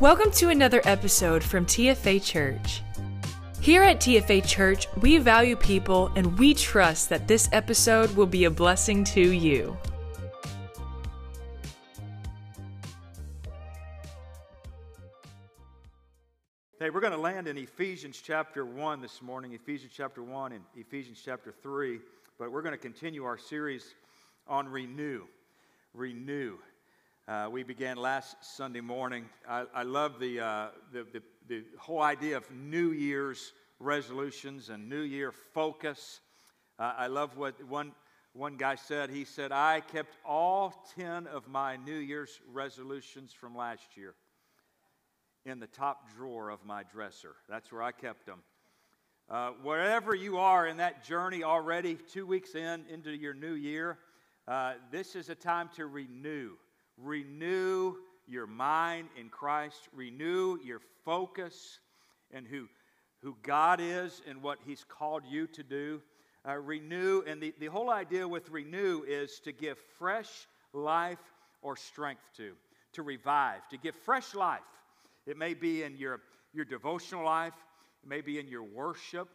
Welcome to another episode from TFA Church. Here at TFA Church, we value people and we trust that this episode will be a blessing to you. Hey, we're going to land in Ephesians chapter 1 this morning, Ephesians chapter 1 and Ephesians chapter 3, but we're going to continue our series on renew. Renew. Uh, we began last Sunday morning. I, I love the, uh, the, the, the, whole idea of New Year's resolutions and New Year focus. Uh, I love what one, one guy said. He said, I kept all 10 of my New Year's resolutions from last year in the top drawer of my dresser. That's where I kept them. Uh, wherever you are in that journey already, two weeks in into your new year, uh, this is a time to renew renew your mind in Christ, renew your focus and who, who God is and what He's called you to do. Uh, renew, and the, the whole idea with renew is to give fresh life or strength to, to revive, to give fresh life. It may be in your, your devotional life, it may be in your worship,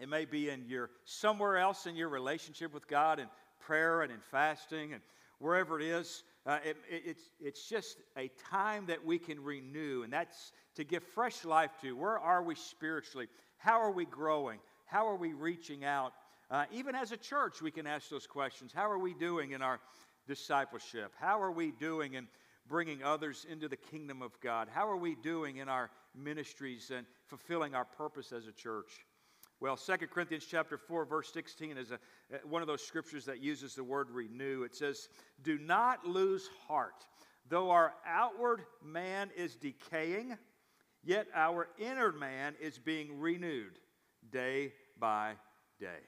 it may be in your somewhere else in your relationship with God and prayer and in fasting and wherever it is. Uh, it, it, it's, it's just a time that we can renew, and that's to give fresh life to. Where are we spiritually? How are we growing? How are we reaching out? Uh, even as a church, we can ask those questions. How are we doing in our discipleship? How are we doing in bringing others into the kingdom of God? How are we doing in our ministries and fulfilling our purpose as a church? Well, 2 Corinthians chapter 4 verse 16 is a, one of those scriptures that uses the word renew. It says, "Do not lose heart. Though our outward man is decaying, yet our inner man is being renewed day by day."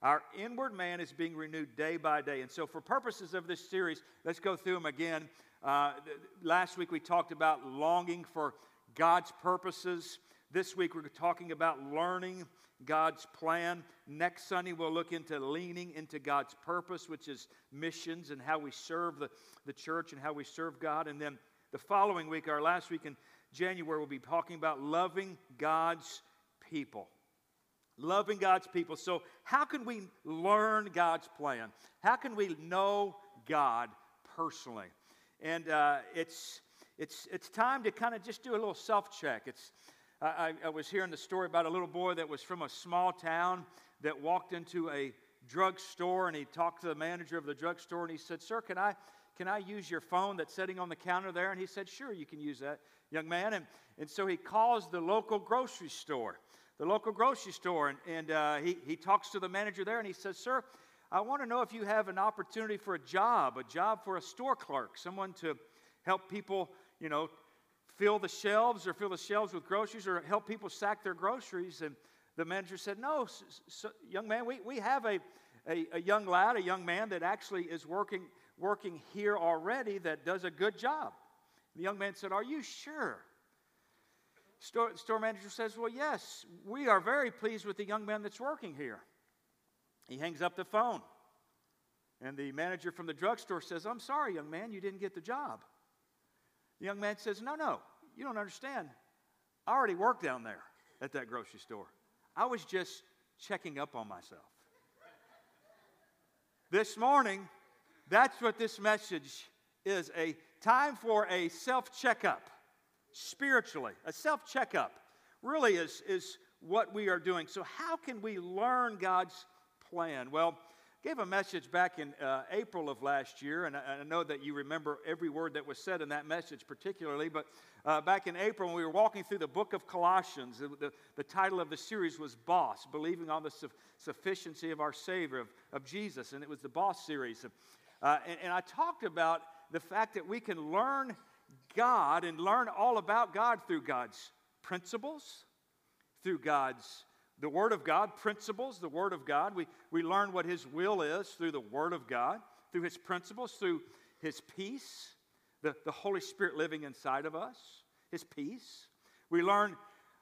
Our inward man is being renewed day by day. And so, for purposes of this series, let's go through them again. Uh, last week we talked about longing for God's purposes. This week we're talking about learning God's plan. Next Sunday, we'll look into leaning into God's purpose, which is missions and how we serve the, the church and how we serve God. And then the following week, our last week in January, we'll be talking about loving God's people. Loving God's people. So, how can we learn God's plan? How can we know God personally? And uh, it's, it's, it's time to kind of just do a little self check. It's I, I, was hearing the story about a little boy that was from a small town that walked into a drugstore and he talked to the manager of the drugstore and he said, Sir, can I, can I use your phone that's sitting on the counter there? And he said, Sure, you can use that, young man. And, and so he calls the local grocery store, the local grocery store, and, and uh, he, he talks to the manager there and he says, Sir, I want to know if you have an opportunity for a job, a job for a store clerk, someone to help people, you know, fill the shelves or fill the shelves with groceries or help people sack their groceries. And the manager said, No, so, young man, we, we have a, a, a, young lad, a young man that actually is working, working here already that does a good job. The young man said, Are you sure? Store, store manager says, Well, yes, we are very pleased with the young man that's working here. He hangs up the phone. And the manager from the drugstore says, I'm sorry, young man, you didn't get the job. The young man says, No, no, you don't understand. I already work down there at that grocery store. I was just checking up on myself. this morning, that's what this message is a time for a self checkup spiritually. A self checkup really is, is what we are doing. So, how can we learn God's plan? Well, gave a message back in uh, April of last year, and I, I, know that you remember every word that was said in that message, particularly. But uh, back in April, when we were walking through the book of Colossians, the, the, the title of the series was Boss, believing on the su- sufficiency of our Savior, of, of Jesus, and it was the Boss series. Uh, and, and I talked about the fact that we can learn God and learn all about God through God's principles, through God's the Word of God, principles, the Word of God. We, we learn what His will is through the Word of God, through His principles, through His peace, the, the Holy Spirit living inside of us, His peace. We learn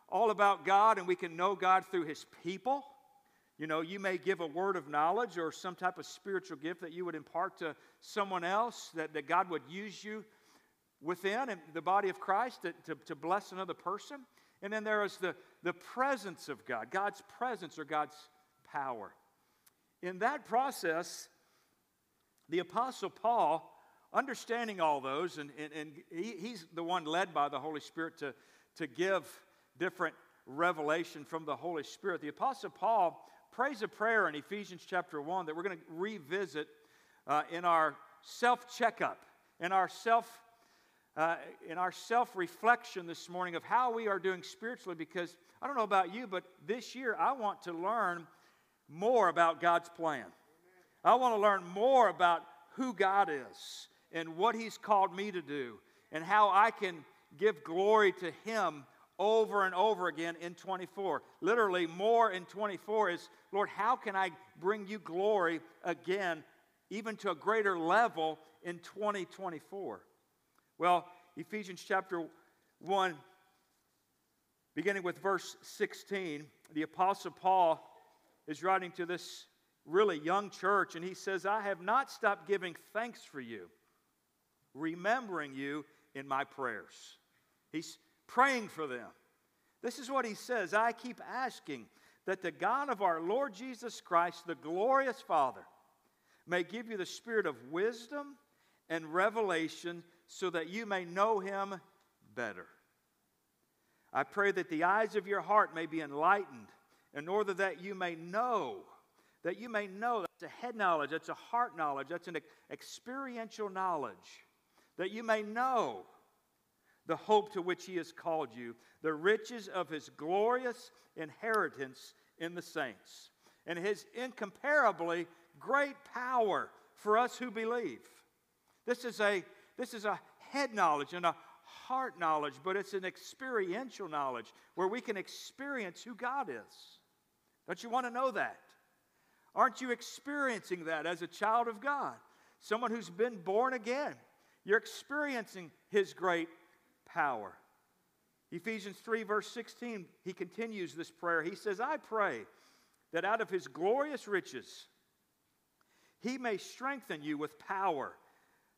all about God and we can know God through His people. You know, you may give a word of knowledge or some type of spiritual gift that you would impart to someone else, that, that God would use you within in the body of Christ to, to, to bless another person. And then there is the, the presence of God, God's presence or God's power. In that process, the Apostle Paul, understanding all those, and, and, and he, he's the one led by the Holy Spirit to, to give different revelation from the Holy Spirit. The Apostle Paul prays a prayer in Ephesians chapter 1 that we're going to revisit uh, in our self checkup, in our self. Uh, in our self reflection this morning of how we are doing spiritually, because I don't know about you, but this year I want to learn more about God's plan. I want to learn more about who God is and what He's called me to do and how I can give glory to Him over and over again in 24. Literally, more in 24 is, Lord, how can I bring you glory again, even to a greater level in 2024? Well, Ephesians chapter 1, beginning with verse 16, the Apostle Paul is writing to this really young church, and he says, I have not stopped giving thanks for you, remembering you in my prayers. He's praying for them. This is what he says I keep asking that the God of our Lord Jesus Christ, the glorious Father, may give you the spirit of wisdom and revelation so that you may know him better. I pray that the eyes of your heart may be enlightened in order that you may know, that you may know, that's a head knowledge, that's a heart knowledge, that's an experiential knowledge, that you may know the hope to which he has called you, the riches of his glorious inheritance in the saints, and his incomparably great power for us who believe. This is a, this is a head knowledge and a heart knowledge, but it's an experiential knowledge where we can experience who God is. Don't you want to know that? Aren't you experiencing that as a child of God? Someone who's been born again. You're experiencing his great power. Ephesians 3, verse 16, he continues this prayer. He says, I pray that out of his glorious riches he may strengthen you with power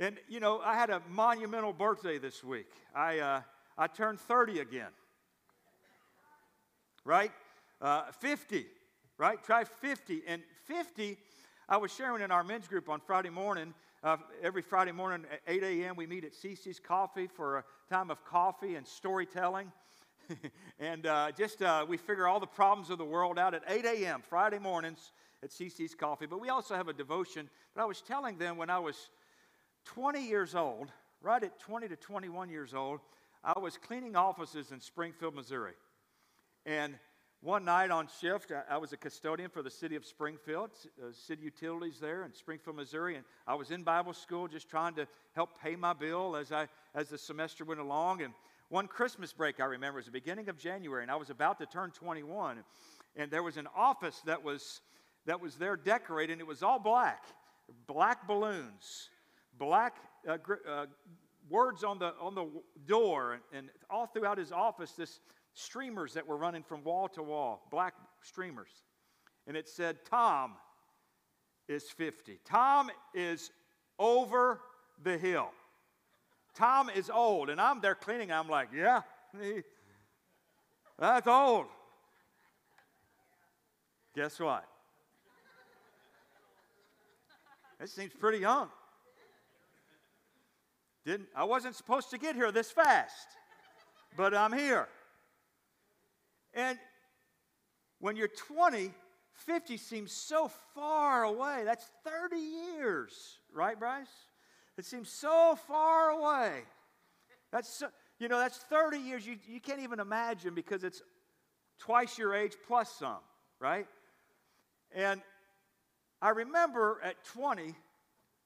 And, you know, I had a monumental birthday this week. I, uh, I turned 30 again. Right? Uh, 50, right? Try 50. And 50, I was sharing in our men's group on Friday morning uh, every Friday morning at 8 a.m., we meet at CC's Coffee for a time of coffee and storytelling. and uh, just uh, we figure all the problems of the world out at 8 a.m. Friday mornings at CC's Coffee. But we also have a devotion. But I was telling them when I was 20 years old, right at 20 to 21 years old, I was cleaning offices in Springfield, Missouri. And one night on shift, I, was a custodian for the city of Springfield, uh, city utilities there in Springfield, Missouri, and I was in Bible school just trying to help pay my bill as, I, as the semester went along. And one Christmas break, I remember, was the beginning of January, and I was about to turn 21, and there was an office that was, that was there decorated, and it was all black, black balloons, black uh, uh, words on the, on the door, and, and all throughout his office, this streamers that were running from wall to wall, black streamers. And it said, Tom is 50. Tom is over the hill. Tom is old. And I'm there cleaning. I'm like, yeah, that's old. Guess what? It seems pretty young. Didn't I wasn't supposed to get here this fast, but I'm here. And when you're 20, 50 seems so far away. That's 30 years, right, Bryce? It seems so far away. That's, so, you know, that's 30 years you, you can't even imagine because it's twice your age plus some, right? And I remember at 20,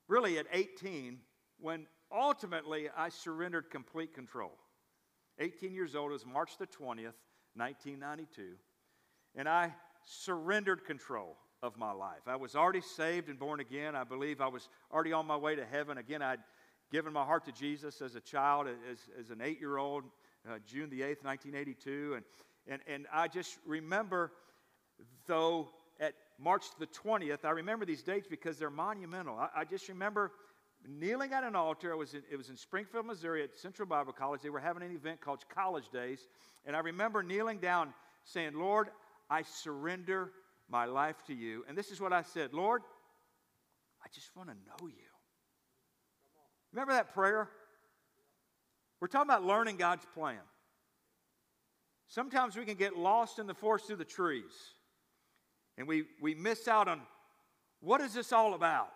really at 18, when ultimately, I surrendered complete control. 18 years old, it was March the 20th, 1992, and I surrendered control of my life. I was already saved and born again. I believe I was already on my way to heaven. Again, I'd given my heart to Jesus as a child, as, as an eight year old, uh, June the 8th, 1982. And, and, and I just remember, though, at March the 20th, I remember these dates because they're monumental. I, I just remember kneeling at an altar. It was, in, it was in Springfield, Missouri at Central Bible College. They were having an event called College Days. And I remember kneeling down saying, Lord, I surrender my life to you. And this is what I said Lord, I just want to know you. Remember that prayer? We're talking about learning God's plan. Sometimes we can get lost in the forest through the trees and we, we miss out on what is this all about?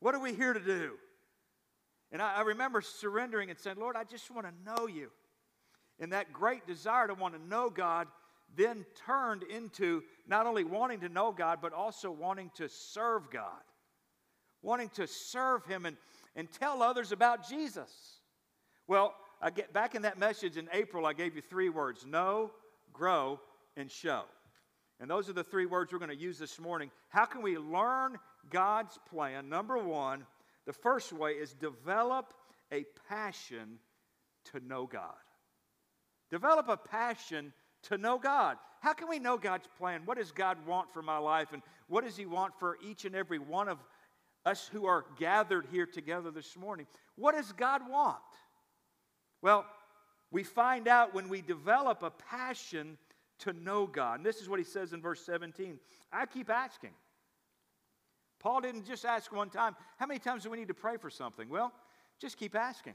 What are we here to do? And I, I remember surrendering and saying, Lord, I just want to know you. And that great desire to want to know God then turned into not only wanting to know God, but also wanting to serve God, wanting to serve Him and, and tell others about Jesus. Well, I get back in that message in April, I gave you three words know, grow, and show. And those are the three words we're going to use this morning. How can we learn God's plan? Number one, the first way is develop a passion to know God. Develop a passion to know God. How can we know God's plan? What does God want for my life? And what does He want for each and every one of us who are gathered here together this morning? What does God want? Well, we find out when we develop a passion to know God. And this is what he says in verse 17 I keep asking. Paul didn't just ask one time. How many times do we need to pray for something? Well, just keep asking.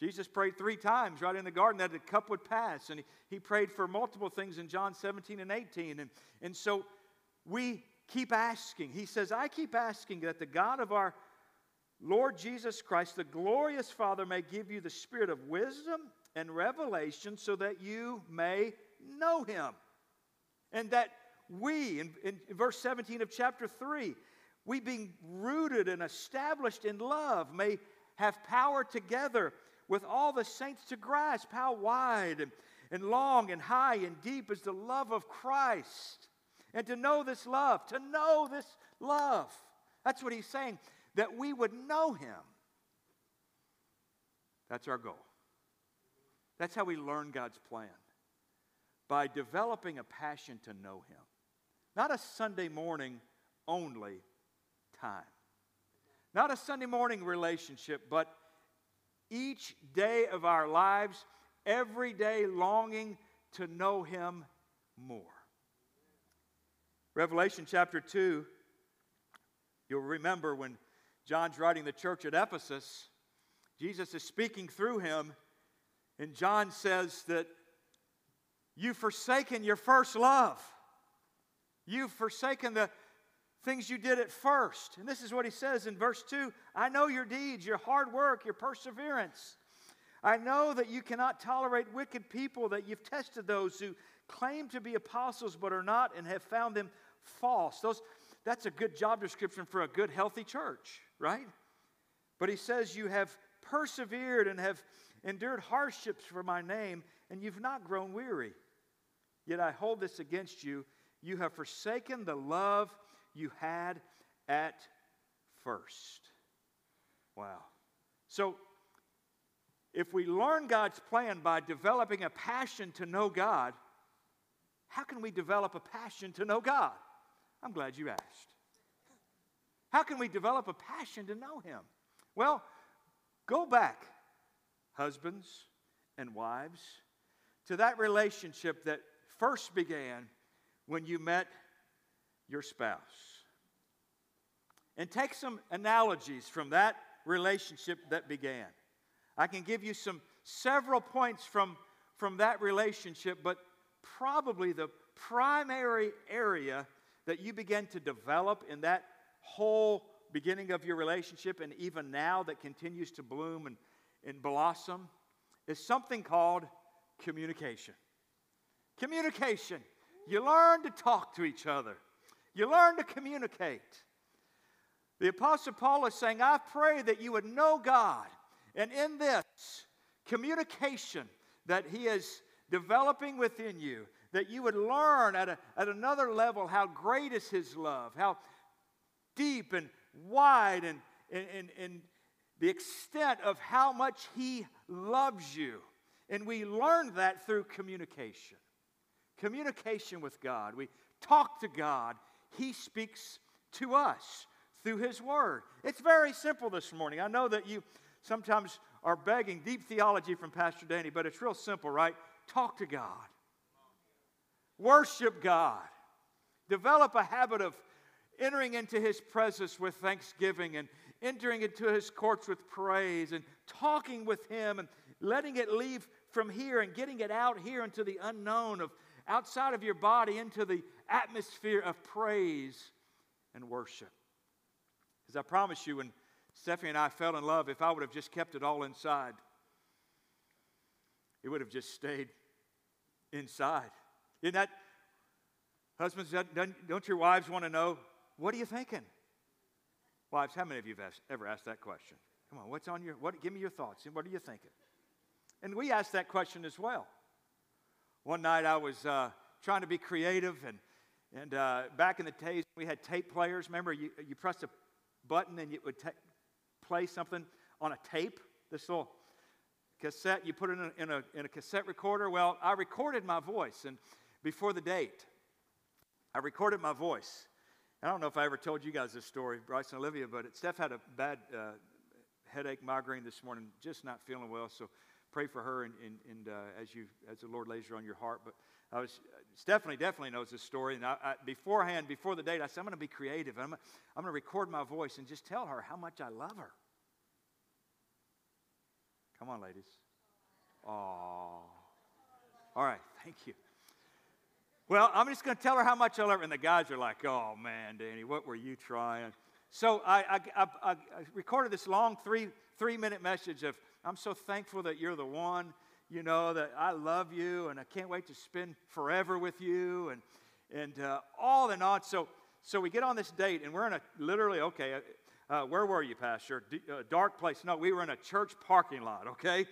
Jesus prayed three times right in the garden that the cup would pass. And he, he prayed for multiple things in John 17 and 18. And, and so we keep asking. He says, I keep asking that the God of our Lord Jesus Christ, the glorious Father, may give you the spirit of wisdom and revelation so that you may know him. And that we, in, in, verse 17 of chapter 3, we being rooted and established in love may have power together with all the saints to grasp how wide and, and long and high and deep is the love of Christ. And to know this love, to know this love. That's what he's saying, that we would know him. That's our goal. That's how we learn God's plan by developing a passion to know Him. Not a Sunday morning only time, not a Sunday morning relationship, but each day of our lives, every day longing to know Him more. Revelation chapter 2, you'll remember when John's writing the church at Ephesus, Jesus is speaking through him and John says that you've forsaken your first love. You've forsaken the things you did at first. And this is what he says in verse 2 I know your deeds, your hard work, your perseverance. I know that you cannot tolerate wicked people, that you've tested those who claim to be apostles but are not and have found them false. Those, that's a good job description for a good, healthy church, right? But he says you have persevered and have endured hardships for my name, and you've not grown weary. Yet I hold this against you. You have forsaken the love you had at first. Wow. So, if we learn God's plan by developing a passion to know God, how can we develop a passion to know God? I'm glad you asked. How can we develop a passion to know Him? Well, go back husbands and wives, to that relationship that first began when you met your spouse. And take some analogies from that relationship that began. I can give you some several points from, from that relationship, but probably the primary area that you begin to develop in that whole beginning of your relationship, and even now that continues to bloom and in Blossom is something called communication. Communication. You learn to talk to each other, you learn to communicate. The Apostle Paul is saying, I pray that you would know God. And in this communication that he is developing within you, that you would learn at, a, at another level how great is his love, how deep and wide and, and, and, and the extent of how much he loves you. And we learn that through communication. Communication with God. We talk to God, He speaks to us through His Word. It's very simple this morning. I know that you sometimes are begging deep theology from Pastor Danny, but it's real simple, right? Talk to God, worship God, develop a habit of entering into His presence with thanksgiving and entering into His courts with praise and talking with Him and letting it leave from here and getting it out here into the unknown of outside of your body into the atmosphere of praise and worship. As I promise you, when Stephanie and I fell in love, if I would have just kept it all inside, it would have just stayed inside. Isn't that, husbands, don't your wives want to know, what are you thinking? Wives, how many of you have ever asked that question? Come on, what's on your, what, give me your thoughts. What are you thinking? And we ask that question as well. One night I was uh, trying to be creative, and, and uh, back in the days we had tape players. Remember, you, you a button and it would ta- play something on a tape, this little cassette, you put it in a, in a, in a cassette recorder. Well, I recorded my voice, and before the date, I recorded my voice. I don't know if I ever told you guys this story, Bryce and Olivia, but Steph had a bad uh, headache, migraine this morning, just not feeling well. So pray for her and, and, and uh, as you as the Lord lays her on your heart. But I was Stephanie definitely knows this story. And I, I, beforehand, before the date, I said I'm going to be creative. I'm, I'm going to record my voice and just tell her how much I love her. Come on, ladies. Oh, all right. Thank you. Well, I'm just going to tell her how much I love her. And the guys are like, oh, man, Danny, what were you trying? So I, I, I recorded this long three, three minute message of I'm so thankful that you're the one, you know, that I love you and I can't wait to spend forever with you and, and uh, all and on. So, so we get on this date and we're in a literally, okay, uh, uh, where were you, Pastor? D- uh, dark place. No, we were in a church parking lot, okay?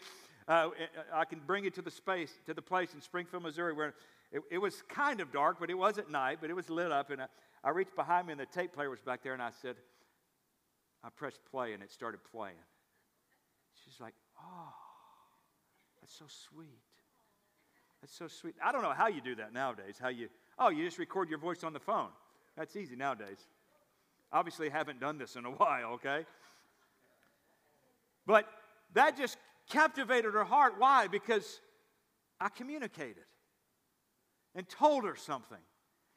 Uh, I can bring you to the space, to the place in Springfield, Missouri, where it, it, was kind of dark, but it was at night, but it was lit up. And I, I reached behind me and the tape player was back there and I said, I pressed play and it started playing. Oh, that's so sweet. That's so sweet. I don't know how you do that nowadays. How you, oh, you just record your voice on the phone. That's easy nowadays. Obviously, haven't done this in a while, okay? But that just captivated her heart. Why? Because I communicated and told her something,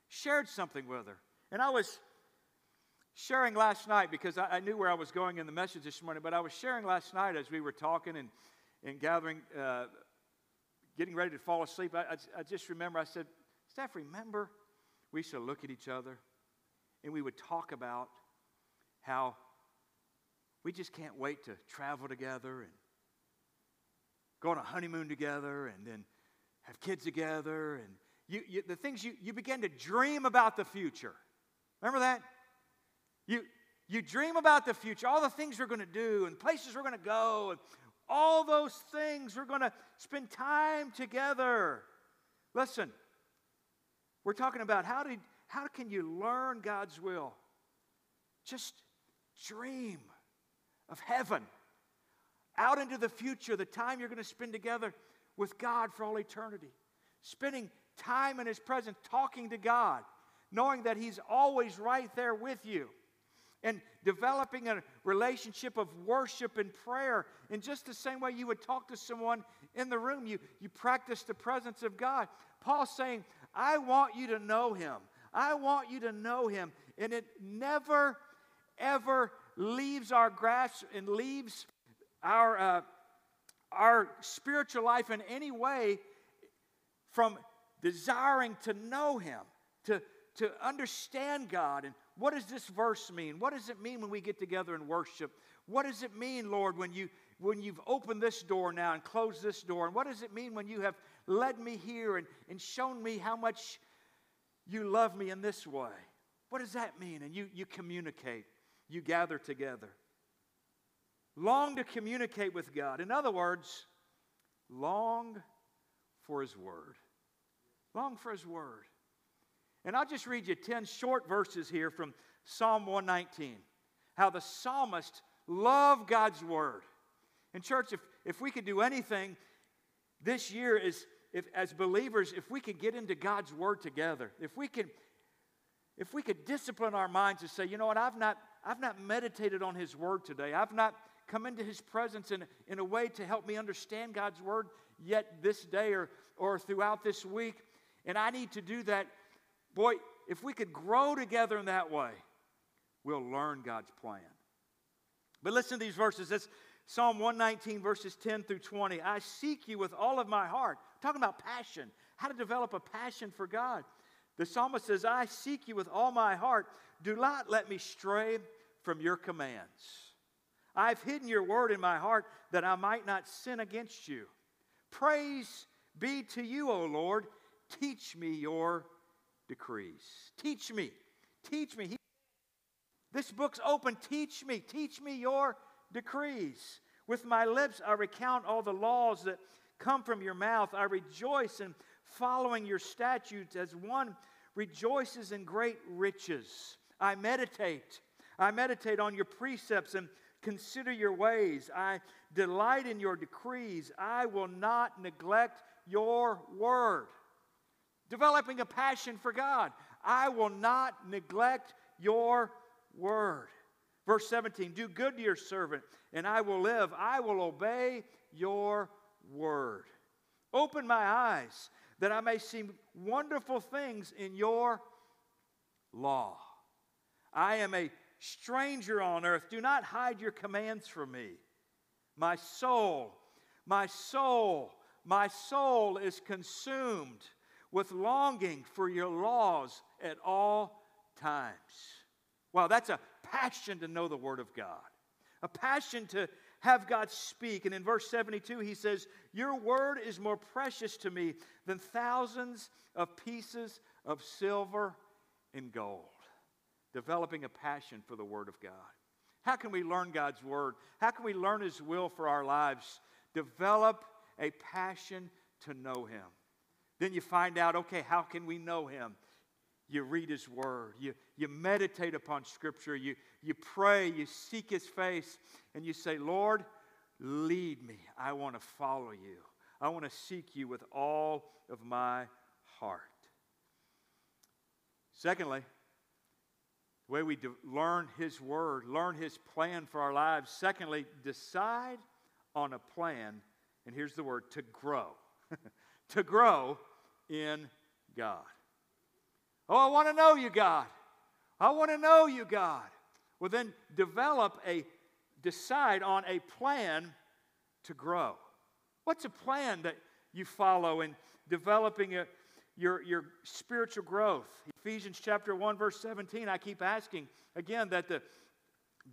shared something with her. And I was sharing last night because I, I, knew where I was going in the message this morning, but I was sharing last night as we were talking and, and gathering, uh, getting ready to fall asleep. I, I, I just remember, I said, Steph, remember we used to look at each other and we would talk about how we just can't wait to travel together and go on a honeymoon together and then have kids together and you, you, the things you, you begin to dream about the future. Remember that? You, you dream about the future, all the things we're going to do and places we're going to go, and all those things we're going to spend time together. Listen, we're talking about how, did, how can you learn God's will? Just dream of heaven, out into the future, the time you're going to spend together with God for all eternity, spending time in His presence, talking to God, knowing that He's always right there with you and developing a relationship of worship and prayer in just the same way you would talk to someone in the room. You, you practice the presence of God. Paul's saying, I want you to know him. I want you to know him. And it never, ever leaves our grasp and leaves our, uh, our spiritual life in any way from desiring to know him, to, to understand God and what does this verse mean? What does it mean when we get together and worship? What does it mean, Lord, when, you, when you've opened this door now and closed this door? And what does it mean when you have led me here and, and shown me how much you love me in this way? What does that mean? And you, you communicate. you gather together. Long to communicate with God. In other words, long for His Word. Long for His Word. And I'll just read you 10 short verses here from Psalm 119. How the psalmist loved God's Word. And, church, if, if we could do anything this year is if as believers, if we could get into God's Word together, if we could if we could discipline our minds to say, you know what, I've not, I've not meditated on His Word today. I've not come into His presence in, in a way to help me understand God's Word yet this day or, or throughout this week. And I need to do that. Boy, if we could grow together in that way, we'll learn God's plan. But listen to these verses. Psalm 119, verses 10 through 20. I seek you with all of my heart. I'm talking about passion, how to develop a passion for God. The psalmist says, I seek you with all my heart. Do not let me stray from your commands. I've hidden your word in my heart that I might not sin against you. Praise be to you, O Lord. Teach me your decrees. Teach me. Teach me. This book's open. Teach me. Teach me your decrees. With my lips, I recount all the laws that come from your mouth. I rejoice in following your statutes as one rejoices in great riches. I meditate. I meditate on your precepts and consider your ways. I delight in your decrees. I will not neglect your word. Developing a passion for God. I will not neglect your word. Verse 17 Do good to your servant, and I will live. I will obey your word. Open my eyes that I may see wonderful things in your law. I am a stranger on earth. Do not hide your commands from me. My soul, my soul, my soul is consumed with longing for your laws at all times. Wow, that's a passion to know the Word of God, a passion to have God speak. And in verse 72, he says, Your word is more precious to me than thousands of pieces of silver and gold. Developing a passion for the Word of God. How can we learn God's Word? How can we learn His will for our lives? Develop a passion to know Him. Then you find out, okay, how can we know Him? You read His Word, you, you meditate upon Scripture, you, you pray, you seek His face, and you say, Lord, lead me. I want to follow you. I want to seek you with all of my heart. Secondly, the way we de- learn His Word, learn His plan for our lives. Secondly, decide on a plan, and here's the word to grow. to grow in God. Oh, I want to know you, God. I want to know you, God. Well, then develop a, decide on a plan to grow. What's a plan that you follow in developing a, your, your spiritual growth? Ephesians chapter 1, verse 17, I keep asking again that the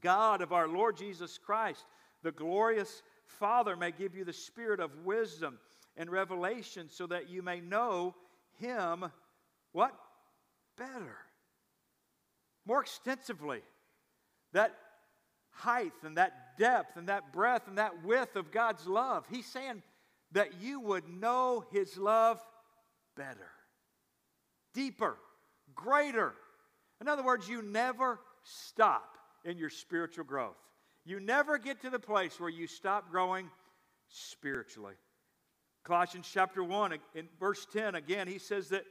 God of our Lord Jesus Christ, the glorious Father, may give you the spirit of wisdom and revelation so that you may know Him, what? better, more extensively. That height and that depth and that breadth and that width of God's love. He's saying that you would know His love better, deeper, greater. In other words, you never stop in your spiritual growth. You never get to the place where you stop growing spiritually. Colossians chapter 1, in verse 10, again, he says that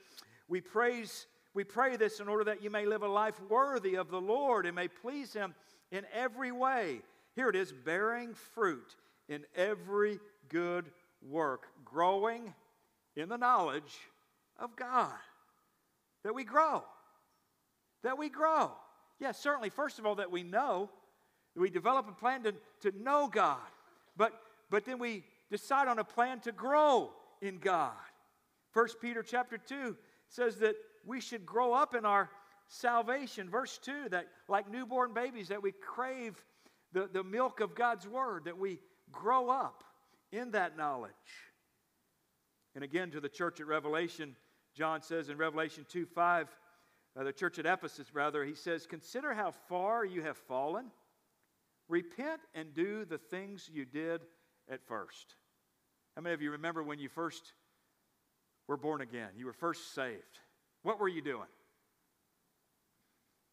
we praise we pray this in order that you may live a life worthy of the Lord and may please Him in every way. Here it is bearing fruit in every good work, growing in the knowledge of God. That we grow. That we grow. Yes, certainly, first of all, that we know, we develop a plan to, to know God. But, but then we decide on a plan to grow in God. First Peter chapter 2 says that we should grow up in our salvation. Verse 2 that, like newborn babies, that we crave the, the milk of God's word, that we grow up in that knowledge. And again, to the church at Revelation, John says in Revelation 2 5, uh, the church at Ephesus, rather, he says, Consider how far you have fallen. Repent and do the things you did at first. How many of you remember when you first were born again? You were first saved. What were you doing?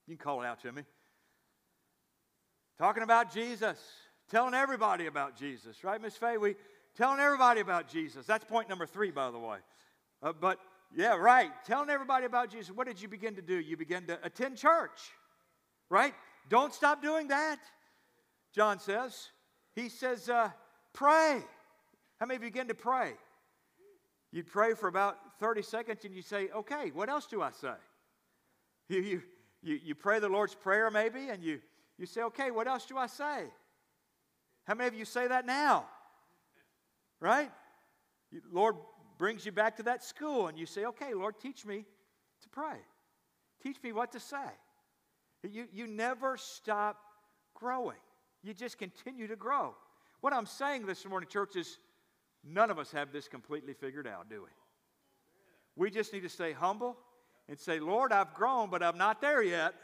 You can call it out to me. Talking about Jesus, telling everybody about Jesus, right, Miss Faye? We telling everybody about Jesus. That's point number three, by the way. Uh, but yeah, right. Telling everybody about Jesus. What did you begin to do? You began to attend church, right? Don't stop doing that. John says. He says, uh, pray. How many of you begin to pray? You'd pray for about 30 seconds and you say, okay, what else do I say? You, you, you, you pray the Lord's Prayer maybe and you, you say, okay, what else do I say? How many of you say that now? Right? Lord brings you back to that school and you say, okay, Lord, teach me to pray. Teach me what to say. You, you never stop growing, you just continue to grow. What I'm saying this morning, church, is none of us have this completely figured out, do we? We just need to stay humble and say, Lord, I've grown, but I'm not there yet.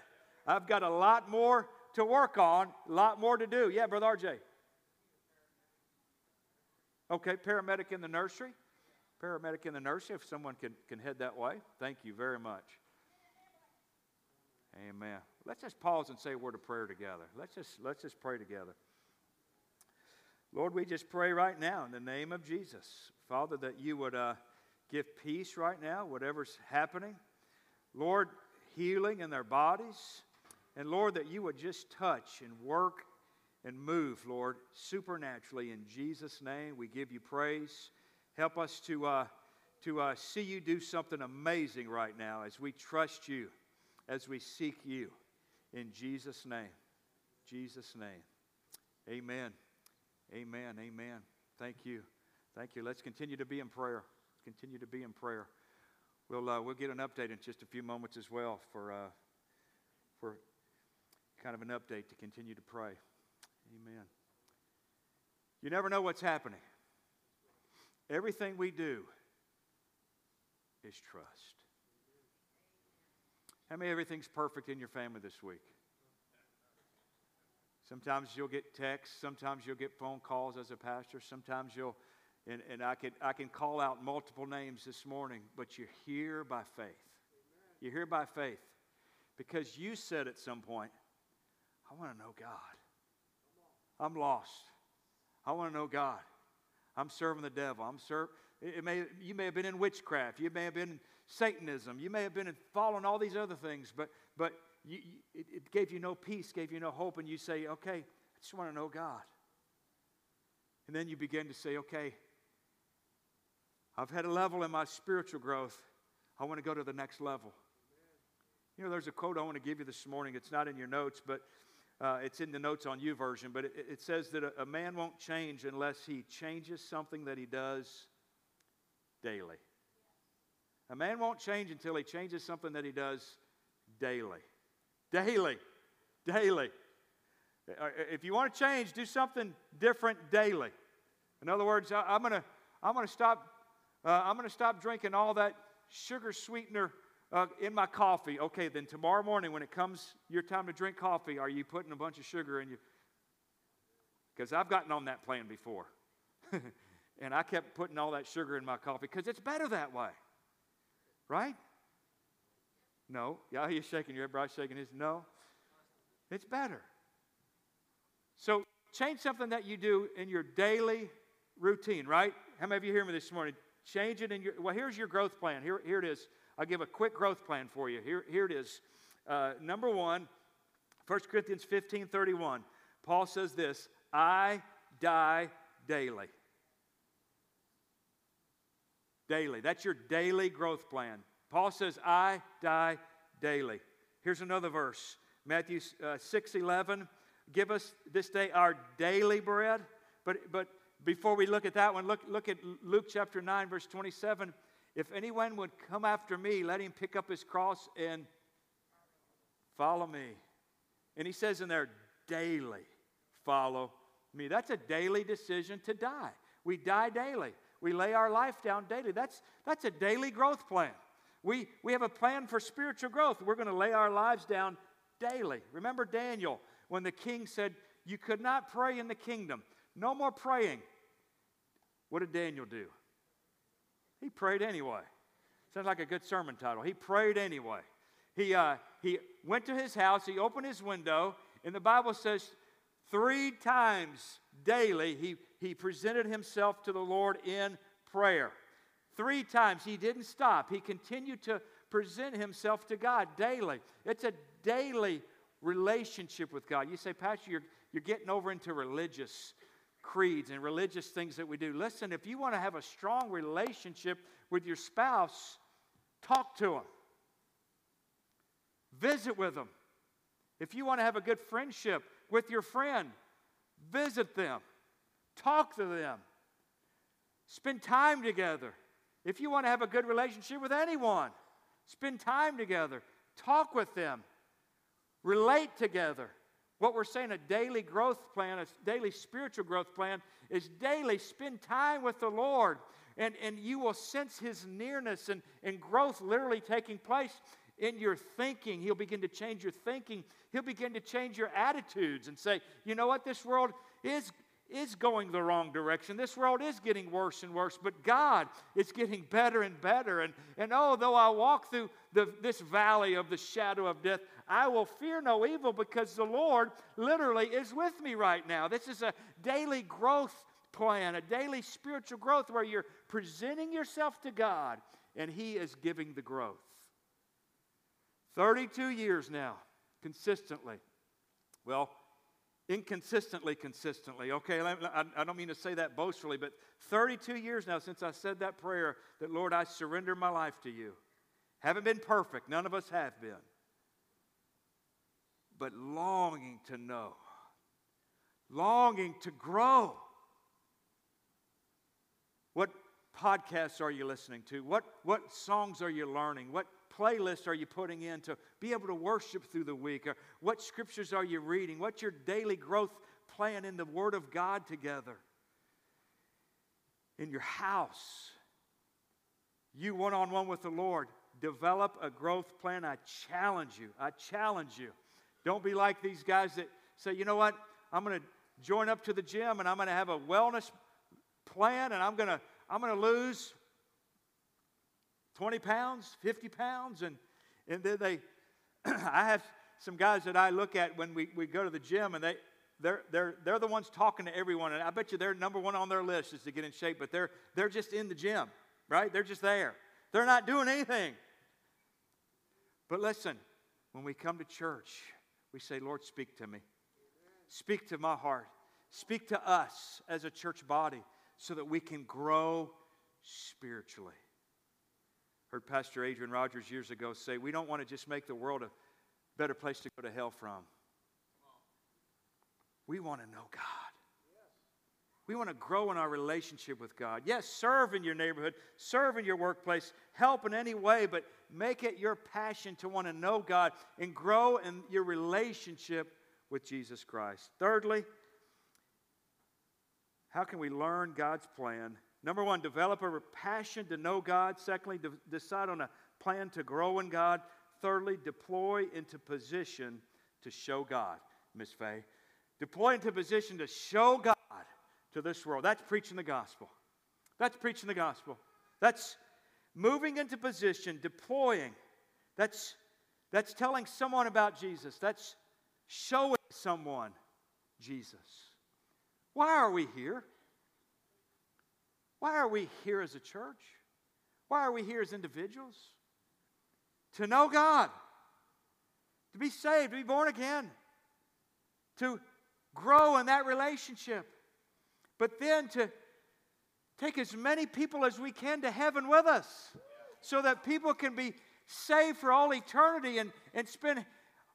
I've got a lot more to work on, a lot more to do. Yeah, Brother RJ. Okay, paramedic in the nursery. Paramedic in the nursery, if someone can, can head that way. Thank you very much. Amen. Let's just pause and say a word of prayer together. Let's just, let's just pray together. Lord, we just pray right now in the name of Jesus, Father, that you would uh, give peace right now, whatever's happening. Lord, healing in their bodies. And Lord, that you would just touch and work and move, Lord, supernaturally. In Jesus' name, we give you praise. Help us to, uh, to uh, see you do something amazing right now as we trust you, as we seek you. In Jesus' name. Jesus' name. Amen. Amen. Amen. Thank you. Thank you. Let's continue to be in prayer. Continue to be in prayer. We'll, uh, we'll get an update in just a few moments as well for, uh, for kind of an update to continue to pray. Amen. You never know what's happening. Everything we do is trust. How many everything's perfect in your family this week? Sometimes you'll get texts, sometimes you'll get phone calls as a pastor, sometimes you'll, and, and I, can, I can call out multiple names this morning, but you're here by faith. You're here by faith because you said at some point, I want to know God. I'm lost. I want to know God. I'm serving the devil. I'm serve. It may, you may have been in witchcraft. You may have been in Satanism. You may have been in following all these other things, but, but you, it gave you no peace, gave you no hope, and you say, okay, I just want to know God. And then you begin to say, okay, I've had a level in my spiritual growth. I want to go to the next level. You know, there's a quote I want to give you this morning. It's not in your notes, but uh, it's in the notes on YouVersion. but it, it says that a, a man won't change unless he changes something that he does daily. A man won't change until he changes something that he does daily. Daily. Daily. Uh, if you want to change, do something different daily. In other words, I, am going to I'm going to stop uh, I'm going to stop drinking all that sugar sweetener uh, in my coffee. Okay, then tomorrow morning when it comes your time to drink coffee, are you putting a bunch of sugar in you? Because I've gotten on that plan before. and I kept putting all that sugar in my coffee because it's better that way. Right? No. Yeah, he's shaking your head. Shaking his. No. It's better. So change something that you do in your daily routine, right? How many of you hear me this morning? Change it in your. Well, here's your growth plan. Here, here it is. I'll give a quick growth plan for you. Here, here it is. Uh, number one, 1 Corinthians 15 31. Paul says this I die daily. Daily. That's your daily growth plan. Paul says, I die daily. Here's another verse Matthew uh, 6 11. Give us this day our daily bread. But, but before we look at that one, look, look at Luke chapter 9, verse 27. If anyone would come after me, let him pick up his cross and follow me. And he says in there, daily follow me. That's a daily decision to die. We die daily. We lay our life down daily. That's, that's a daily growth plan. We, we have a plan for spiritual growth. We're going to lay our lives down daily. Remember Daniel when the king said, You could not pray in the kingdom. No more praying. What did Daniel do? He prayed anyway. Sounds like a good sermon title. He prayed anyway. He, uh, he went to his house, he opened his window, and the Bible says three times daily he, he presented himself to the Lord in prayer. Three times he didn't stop. He continued to present himself to God daily. It's a daily relationship with God. You say, Pastor, you're, you're getting over into religious creeds and religious things that we do. Listen, if you want to have a strong relationship with your spouse, talk to them, visit with them. If you want to have a good friendship with your friend, visit them, talk to them, spend time together. If you want to have a good relationship with anyone, spend time together, talk with them, relate together. What we're saying, a daily growth plan, a daily spiritual growth plan, is daily spend time with the Lord. And, and you will sense His nearness and, and growth literally taking place in your thinking. He'll begin to change your thinking. He'll begin to change your attitudes and say, you know what, this world is is going the wrong direction. This world is getting worse and worse, but God is getting better and better. And, and oh, though I walk through the, this valley of the shadow of death, I will fear no evil because the Lord literally is with me right now. This is a daily growth plan, a daily spiritual growth where you're presenting yourself to God and He is giving the growth. 32 years now, consistently. Well, inconsistently consistently okay? I don't mean to say that boastfully but 32 years now since i said that prayer that lord i surrender my life to you. Haven't been perfect. None of us have been. But longing to know longing to grow. What podcasts are you listening to? What, what songs are you learning? What playlist are you putting in to be able to worship through the week? Or what scriptures are you reading? What's your daily growth plan in the Word of God together? In your house, you one on one with the Lord, develop a growth plan. I challenge you. I challenge you. Don't be like these guys that say, you know what? I'm going to join up to the gym and I'm going to have a wellness plan and I'm going to I'm going to lose 20 pounds, 50 pounds, and, and then they, I have some guys that I look at when we, we go to the gym, and they, they're, they're, they're the ones talking to everyone, and I bet you they're number one on their list is to get in shape, but they're, they're just in the gym, right? They're just there. They're not doing anything. But listen, when we come to church, we say, Lord, speak to me. Speak to my heart. Speak to us as a church body so that we can grow spiritually. Heard Pastor Adrian Rogers years ago say, We don't want to just make the world a better place to go to hell from. We want to know God. We want to grow in our relationship with God. Yes, serve in your neighborhood, serve in your workplace, help in any way, but make it your passion to want to know God and grow in your relationship with Jesus Christ. Thirdly, how can we learn God's plan Number one, develop a passion to know God. Secondly, de- decide on a plan to grow in God. Thirdly, deploy into position to show God, Miss Faye. Deploy into position to show God to this world. That's preaching the gospel. That's preaching the gospel. That's moving into position, deploying. That's, that's telling someone about Jesus. That's showing someone Jesus. Why are we here? Why are we here as a church? Why are we here as individuals? To know God, to be saved, to be born again, to grow in that relationship, but then to take as many people as we can to heaven with us so that people can be saved for all eternity and, and spend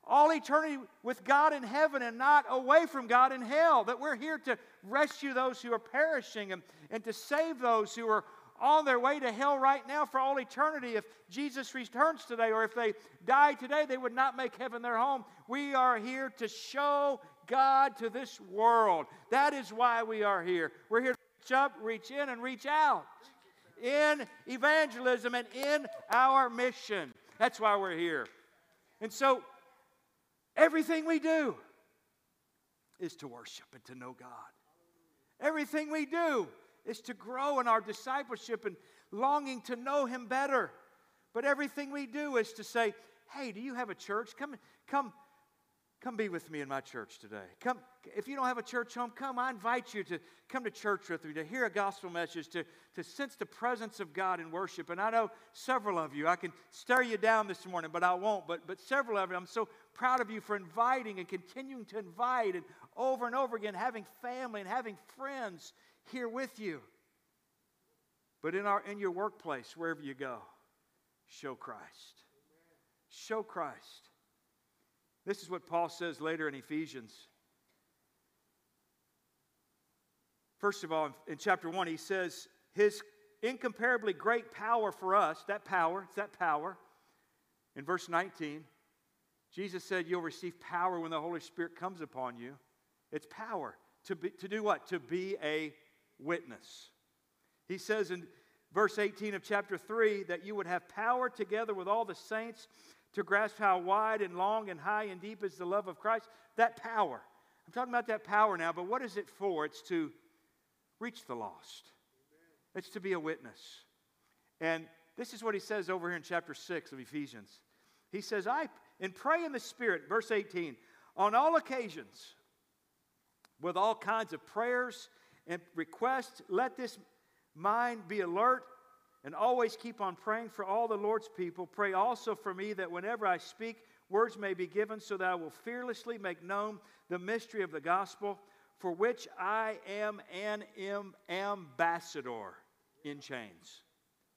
all eternity with God in heaven and not away from God in hell. That we're here to rescue those who are perishing and, and to save those who are on their way to hell right now for all eternity. If Jesus returns today or if they die today, they would not make heaven their home. We are here to show God to this world. That is why we are here. We're here to reach up, reach in, and reach out. in evangelism and in our mission. That's why we're here. And so, everything we do is to worship and to know God. Everything we do is to grow in our discipleship and longing to know Him better. But everything we do is to say, hey, do you have a church? Come, come, come be with me in my church today. Come, if you don't have a church home, come. I invite you to come to church with me, to hear a gospel message, to, to sense the presence of God in worship. And I know several of you, I can stare you down this morning, but I won't. But, but several of you, I'm so proud of you for inviting and continuing to invite and over and over again having family and having friends here with you. But in, our, in your workplace, wherever you go, show Christ. Show Christ. This is what Paul says later in Ephesians. First of all, in chapter 1, he says, His incomparably great power for us, that power, it's that power. In verse 19, Jesus said, You'll receive power when the Holy Spirit comes upon you. It's power. To, be, to do what? To be a witness. He says in verse 18 of chapter 3 that you would have power together with all the saints to grasp how wide and long and high and deep is the love of Christ. That power. I'm talking about that power now, but what is it for? It's to reach the lost, it's to be a witness. And this is what he says over here in chapter 6 of Ephesians. He says, I and pray in the Spirit, verse 18, on all occasions, with all kinds of prayers and requests, let this mind be alert and always keep on praying for all the Lord's people. Pray also for me that whenever I speak, words may be given so that I will fearlessly make known the mystery of the gospel, for which I am an ambassador in chains.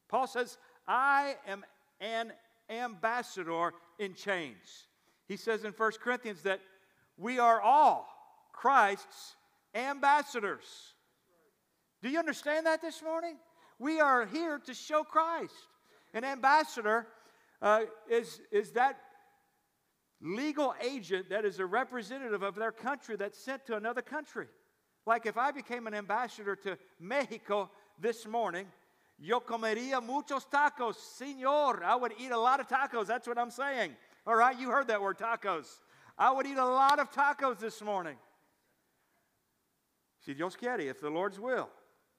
Paul says, I am an ambassador in chains. He says in 1 Corinthians that we are all Christ's ambassadors. Do you understand that this morning? We are here to show Christ. An ambassador uh, is, is that legal agent that is a representative of their country that's sent to another country. Like if I became an ambassador to Mexico this morning, yo comería muchos tacos, señor. I would eat a lot of tacos. That's what I'm saying. All right, you heard that word, tacos. I would eat a lot of tacos this morning. Si Dios quiere, if the Lord's will.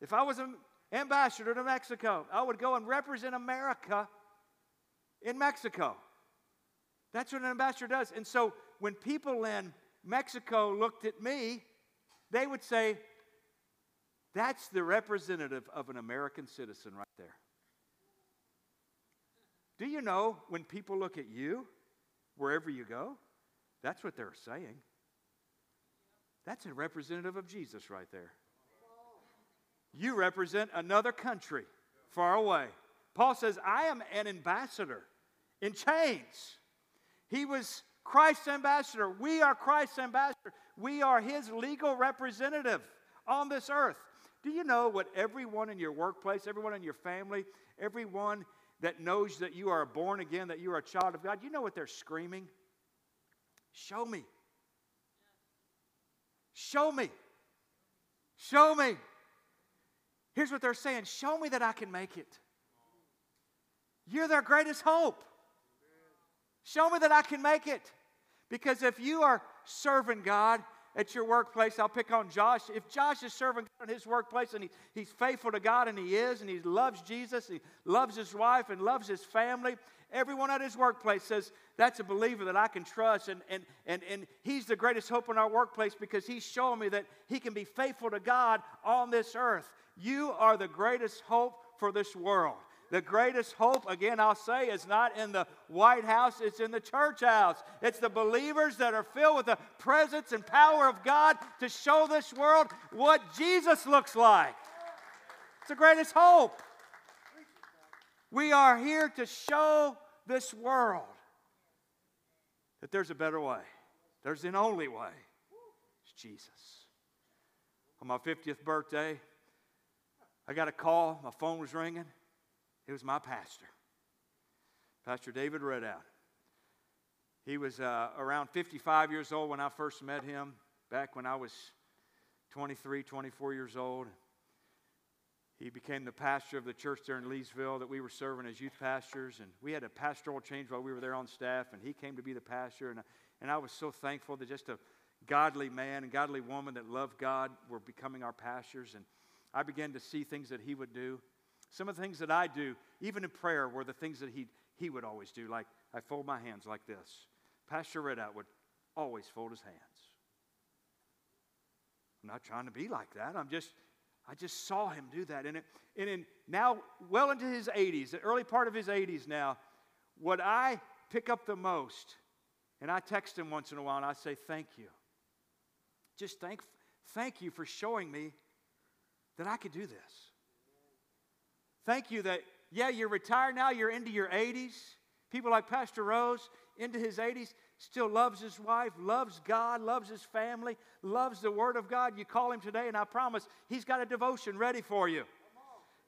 If I was an ambassador to Mexico, I would go and represent America in Mexico. That's what an ambassador does. And so when people in Mexico looked at me, they would say, That's the representative of an American citizen right there. Do you know when people look at you, wherever you go, that's what they're saying? That's a representative of Jesus right there. You represent another country far away. Paul says, I am an ambassador in chains. He was Christ's ambassador. We are Christ's ambassador. We are his legal representative on this earth. Do you know what everyone in your workplace, everyone in your family, everyone that knows that you are born again, that you are a child of God, you know what they're screaming? Show me. Show me. Show me. Here's what they're saying Show me that I can make it. You're their greatest hope. Show me that I can make it. Because if you are serving God at your workplace, I'll pick on Josh. If Josh is serving God in his workplace and he, he's faithful to God and he is, and he loves Jesus, he loves his wife and loves his family, everyone at his workplace says, That's a believer that I can trust. And, and, and, and he's the greatest hope in our workplace because he's showing me that he can be faithful to God on this earth. You are the greatest hope for this world. The greatest hope, again, I'll say, is not in the White House, it's in the church house. It's the believers that are filled with the presence and power of God to show this world what Jesus looks like. It's the greatest hope. We are here to show this world that there's a better way, there's an only way. It's Jesus. On my 50th birthday, I got a call, my phone was ringing. It was my pastor, Pastor David Redout. He was uh, around 55 years old when I first met him, back when I was 23, 24 years old. He became the pastor of the church there in Leesville that we were serving as youth pastors. And we had a pastoral change while we were there on staff, and he came to be the pastor. And, and I was so thankful that just a godly man and godly woman that loved God were becoming our pastors. And I began to see things that he would do. Some of the things that I do, even in prayer, were the things that he, he would always do. Like I fold my hands like this. Pastor Redout would always fold his hands. I'm not trying to be like that. I'm just, I just saw him do that. And, it, and in, now, well into his 80s, the early part of his 80s now, what I pick up the most, and I text him once in a while and I say, Thank you. Just thank, thank you for showing me that I could do this. Thank you that, yeah, you're retired now, you're into your 80s. People like Pastor Rose, into his 80s, still loves his wife, loves God, loves his family, loves the Word of God. You call him today, and I promise he's got a devotion ready for you.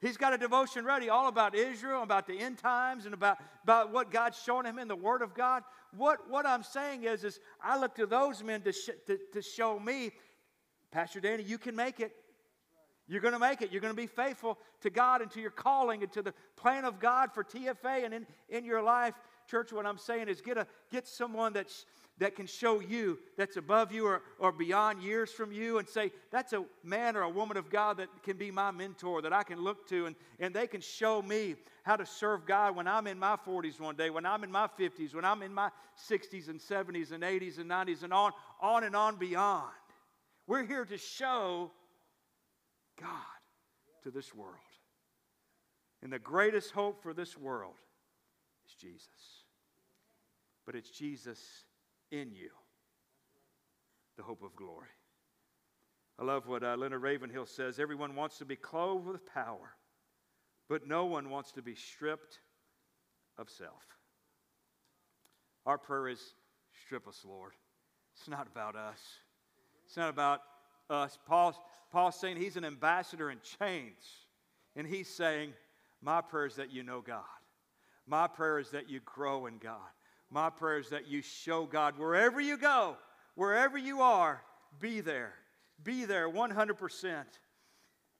He's got a devotion ready all about Israel, about the end times, and about, about what God's showing him in the Word of God. What, what I'm saying is, is I look to those men to, sh- to, to show me, Pastor Danny, you can make it. You're going to make it. You're going to be faithful to God and to your calling and to the plan of God for TFA and in, in your life. Church, what I'm saying is get, a, get someone that's, that can show you that's above you or, or beyond years from you and say, that's a man or a woman of God that can be my mentor, that I can look to, and, and they can show me how to serve God when I'm in my 40s one day, when I'm in my 50s, when I'm in my 60s and 70s and 80s and 90s and on, on and on beyond. We're here to show God to this world. And the greatest hope for this world is Jesus. But it's Jesus in you, the hope of glory. I love what uh, Leonard Ravenhill says everyone wants to be clothed with power, but no one wants to be stripped of self. Our prayer is strip us, Lord. It's not about us. It's not about us. Paul, Paul's saying he's an ambassador in chains. And he's saying, My prayer is that you know God. My prayer is that you grow in God. My prayer is that you show God wherever you go, wherever you are, be there. Be there 100%.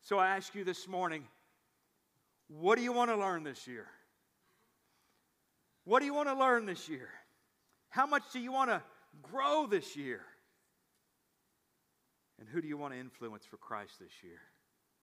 So I ask you this morning, what do you want to learn this year? What do you want to learn this year? How much do you want to grow this year? And who do you want to influence for Christ this year?